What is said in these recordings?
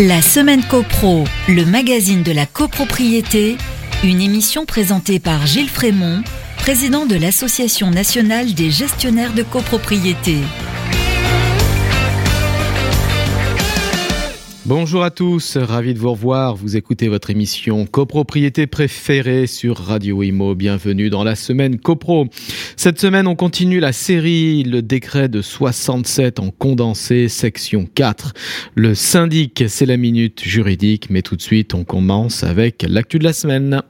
La semaine CoPro, le magazine de la copropriété, une émission présentée par Gilles Frémont, président de l'Association nationale des gestionnaires de copropriété. Bonjour à tous, ravi de vous revoir. Vous écoutez votre émission copropriété préférée sur Radio Imo. Bienvenue dans la semaine copro. Cette semaine, on continue la série Le décret de 67 en condensé, section 4. Le syndic, c'est la minute juridique, mais tout de suite, on commence avec l'actu de la semaine.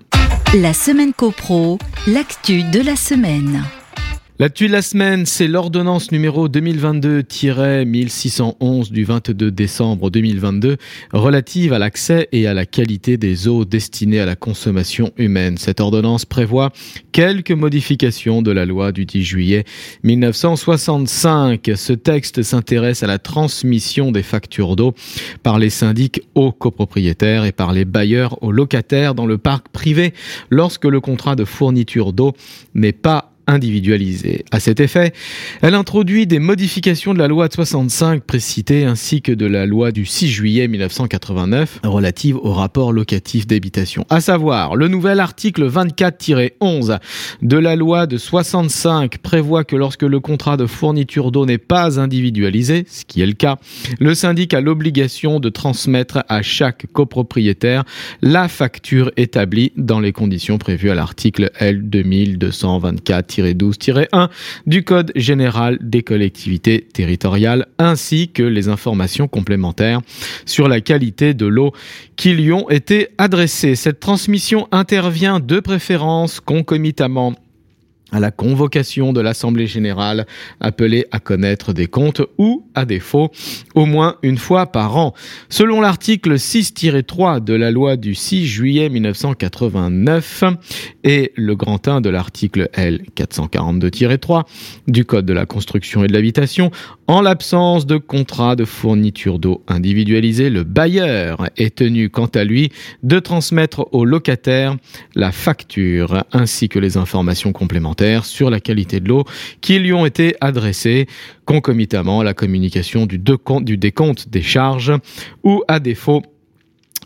La semaine copro, l'actu de la semaine. L'actu de la semaine, c'est l'ordonnance numéro 2022-1611 du 22 décembre 2022 relative à l'accès et à la qualité des eaux destinées à la consommation humaine. Cette ordonnance prévoit quelques modifications de la loi du 10 juillet 1965. Ce texte s'intéresse à la transmission des factures d'eau par les syndics aux copropriétaires et par les bailleurs aux locataires dans le parc privé lorsque le contrat de fourniture d'eau n'est pas individualisée. À cet effet, elle introduit des modifications de la loi de 65 précitée ainsi que de la loi du 6 juillet 1989 relative au rapport locatif d'habitation. À savoir, le nouvel article 24-11 de la loi de 65 prévoit que lorsque le contrat de fourniture d'eau n'est pas individualisé, ce qui est le cas, le syndic a l'obligation de transmettre à chaque copropriétaire la facture établie dans les conditions prévues à l'article L 2224 12-1 du Code général des collectivités territoriales ainsi que les informations complémentaires sur la qualité de l'eau qui lui ont été adressées. Cette transmission intervient de préférence concomitamment à la convocation de l'Assemblée générale appelée à connaître des comptes ou, à défaut, au moins une fois par an. Selon l'article 6-3 de la loi du 6 juillet 1989 et le grand 1 de l'article L 442-3 du Code de la construction et de l'habitation, en l'absence de contrat de fourniture d'eau individualisé, le bailleur est tenu quant à lui de transmettre au locataire la facture ainsi que les informations complémentaires sur la qualité de l'eau qui lui ont été adressées concomitamment à la communication du décompte des charges ou à défaut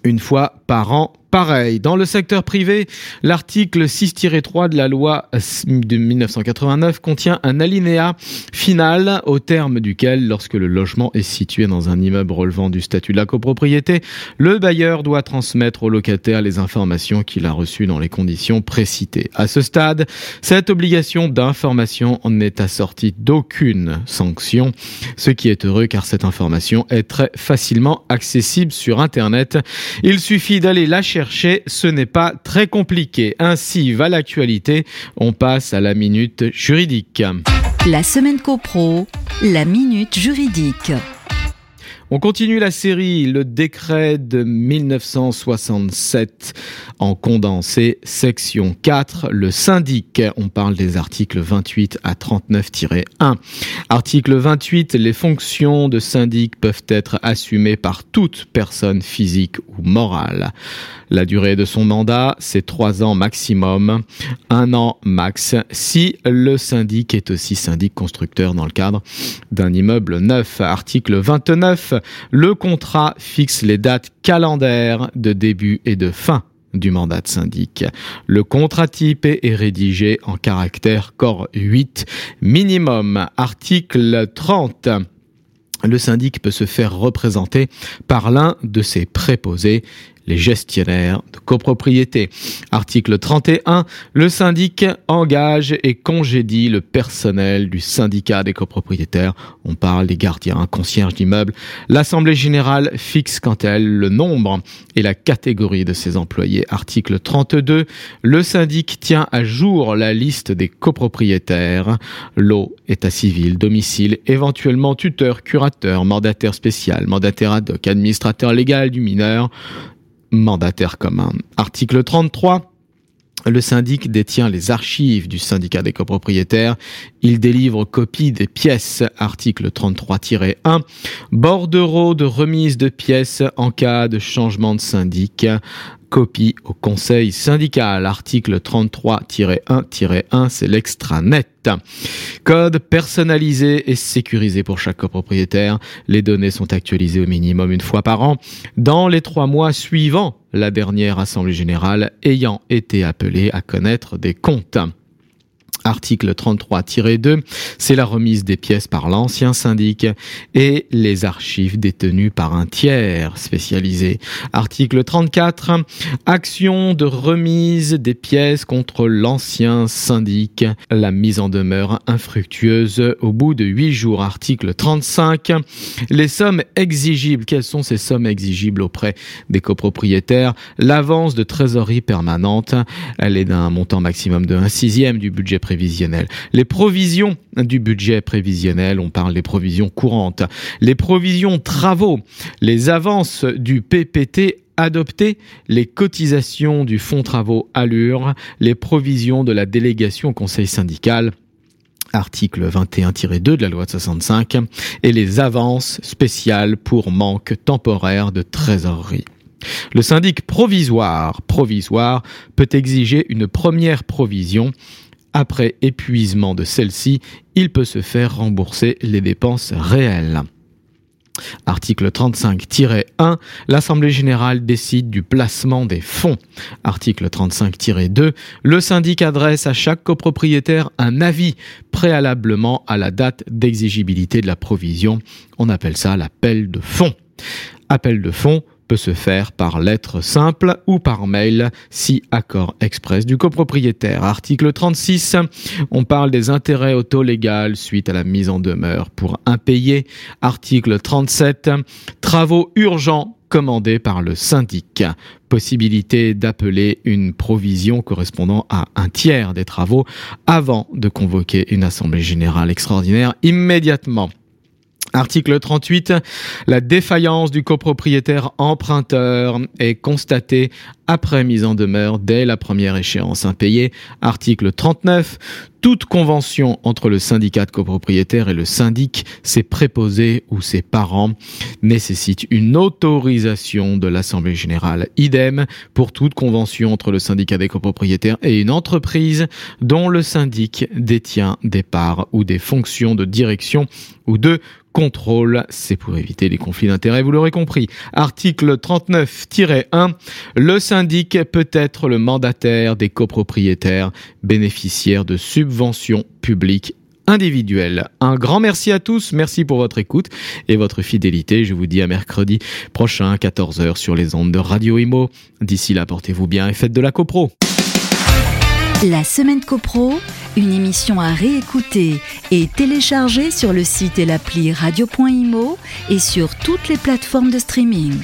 une fois par an Pareil, dans le secteur privé, l'article 6-3 de la loi de 1989 contient un alinéa final au terme duquel, lorsque le logement est situé dans un immeuble relevant du statut de la copropriété, le bailleur doit transmettre au locataire les informations qu'il a reçues dans les conditions précitées. À ce stade, cette obligation d'information n'est assortie d'aucune sanction, ce qui est heureux car cette information est très facilement accessible sur Internet. Il suffit d'aller la chercher ce n'est pas très compliqué. Ainsi va l'actualité. On passe à la minute juridique. La semaine copro, la minute juridique. On continue la série, le décret de 1967 en condensé, section 4, le syndic. On parle des articles 28 à 39-1. Article 28, les fonctions de syndic peuvent être assumées par toute personne physique ou morale. La durée de son mandat, c'est trois ans maximum, un an max, si le syndic est aussi syndic constructeur dans le cadre d'un immeuble neuf. Article 29, le contrat fixe les dates calendaires de début et de fin du mandat de syndic. Le contrat type est rédigé en caractère corps 8 minimum. Article 30. Le syndic peut se faire représenter par l'un de ses préposés les gestionnaires de copropriété. Article 31, le syndic engage et congédie le personnel du syndicat des copropriétaires. On parle des gardiens, concierges d'immeubles. L'Assemblée générale fixe quant à elle le nombre et la catégorie de ses employés. Article 32, le syndic tient à jour la liste des copropriétaires. L'eau, état civil, domicile, éventuellement tuteur, curateur, mandataire spécial, mandataire ad hoc, administrateur légal du mineur, mandataire commun. Article 33. Le syndic détient les archives du syndicat des copropriétaires. Il délivre copie des pièces, article 33-1, bordereau de remise de pièces en cas de changement de syndic, copie au conseil syndical. Article 33-1-1, c'est l'extranet. Code personnalisé et sécurisé pour chaque copropriétaire. Les données sont actualisées au minimum une fois par an dans les trois mois suivant la dernière assemblée générale ayant été appelée à connaître des comptes. Article 33-2, c'est la remise des pièces par l'ancien syndic et les archives détenues par un tiers spécialisé. Article 34, action de remise des pièces contre l'ancien syndic, la mise en demeure infructueuse au bout de huit jours. Article 35, les sommes exigibles. Quelles sont ces sommes exigibles auprès des copropriétaires? L'avance de trésorerie permanente, elle est d'un montant maximum de 1 sixième du budget les provisions du budget prévisionnel, on parle des provisions courantes. Les provisions travaux, les avances du PPT adoptées, les cotisations du fonds travaux Allure, les provisions de la délégation au conseil syndical, article 21-2 de la loi de 65, et les avances spéciales pour manque temporaire de trésorerie. Le syndic provisoire, provisoire peut exiger une première provision après épuisement de celle-ci, il peut se faire rembourser les dépenses réelles. Article 35-1, l'Assemblée générale décide du placement des fonds. Article 35-2, le syndic adresse à chaque copropriétaire un avis préalablement à la date d'exigibilité de la provision. On appelle ça l'appel de fonds. Appel de fonds, se faire par lettre simple ou par mail si accord express du copropriétaire. Article 36, on parle des intérêts auto légal suite à la mise en demeure pour impayé. Article 37, travaux urgents commandés par le syndic. Possibilité d'appeler une provision correspondant à un tiers des travaux avant de convoquer une assemblée générale extraordinaire immédiatement. Article 38. La défaillance du copropriétaire emprunteur est constatée après mise en demeure dès la première échéance impayée. Article 39. Toute convention entre le syndicat de copropriétaires et le syndic, ses préposés ou ses parents nécessite une autorisation de l'Assemblée générale. Idem pour toute convention entre le syndicat des copropriétaires et une entreprise dont le syndic détient des parts ou des fonctions de direction ou de contrôle. C'est pour éviter les conflits d'intérêts, vous l'aurez compris. Article 39-1. Le syndic peut être le mandataire des copropriétaires bénéficiaires de subventions publiques individuelles. Un grand merci à tous, merci pour votre écoute et votre fidélité. Je vous dis à mercredi prochain, 14h sur les ondes de Radio Imo. D'ici là, portez-vous bien et faites de la copro. La semaine copro une émission à réécouter et télécharger sur le site et l'appli radio.imo et sur toutes les plateformes de streaming.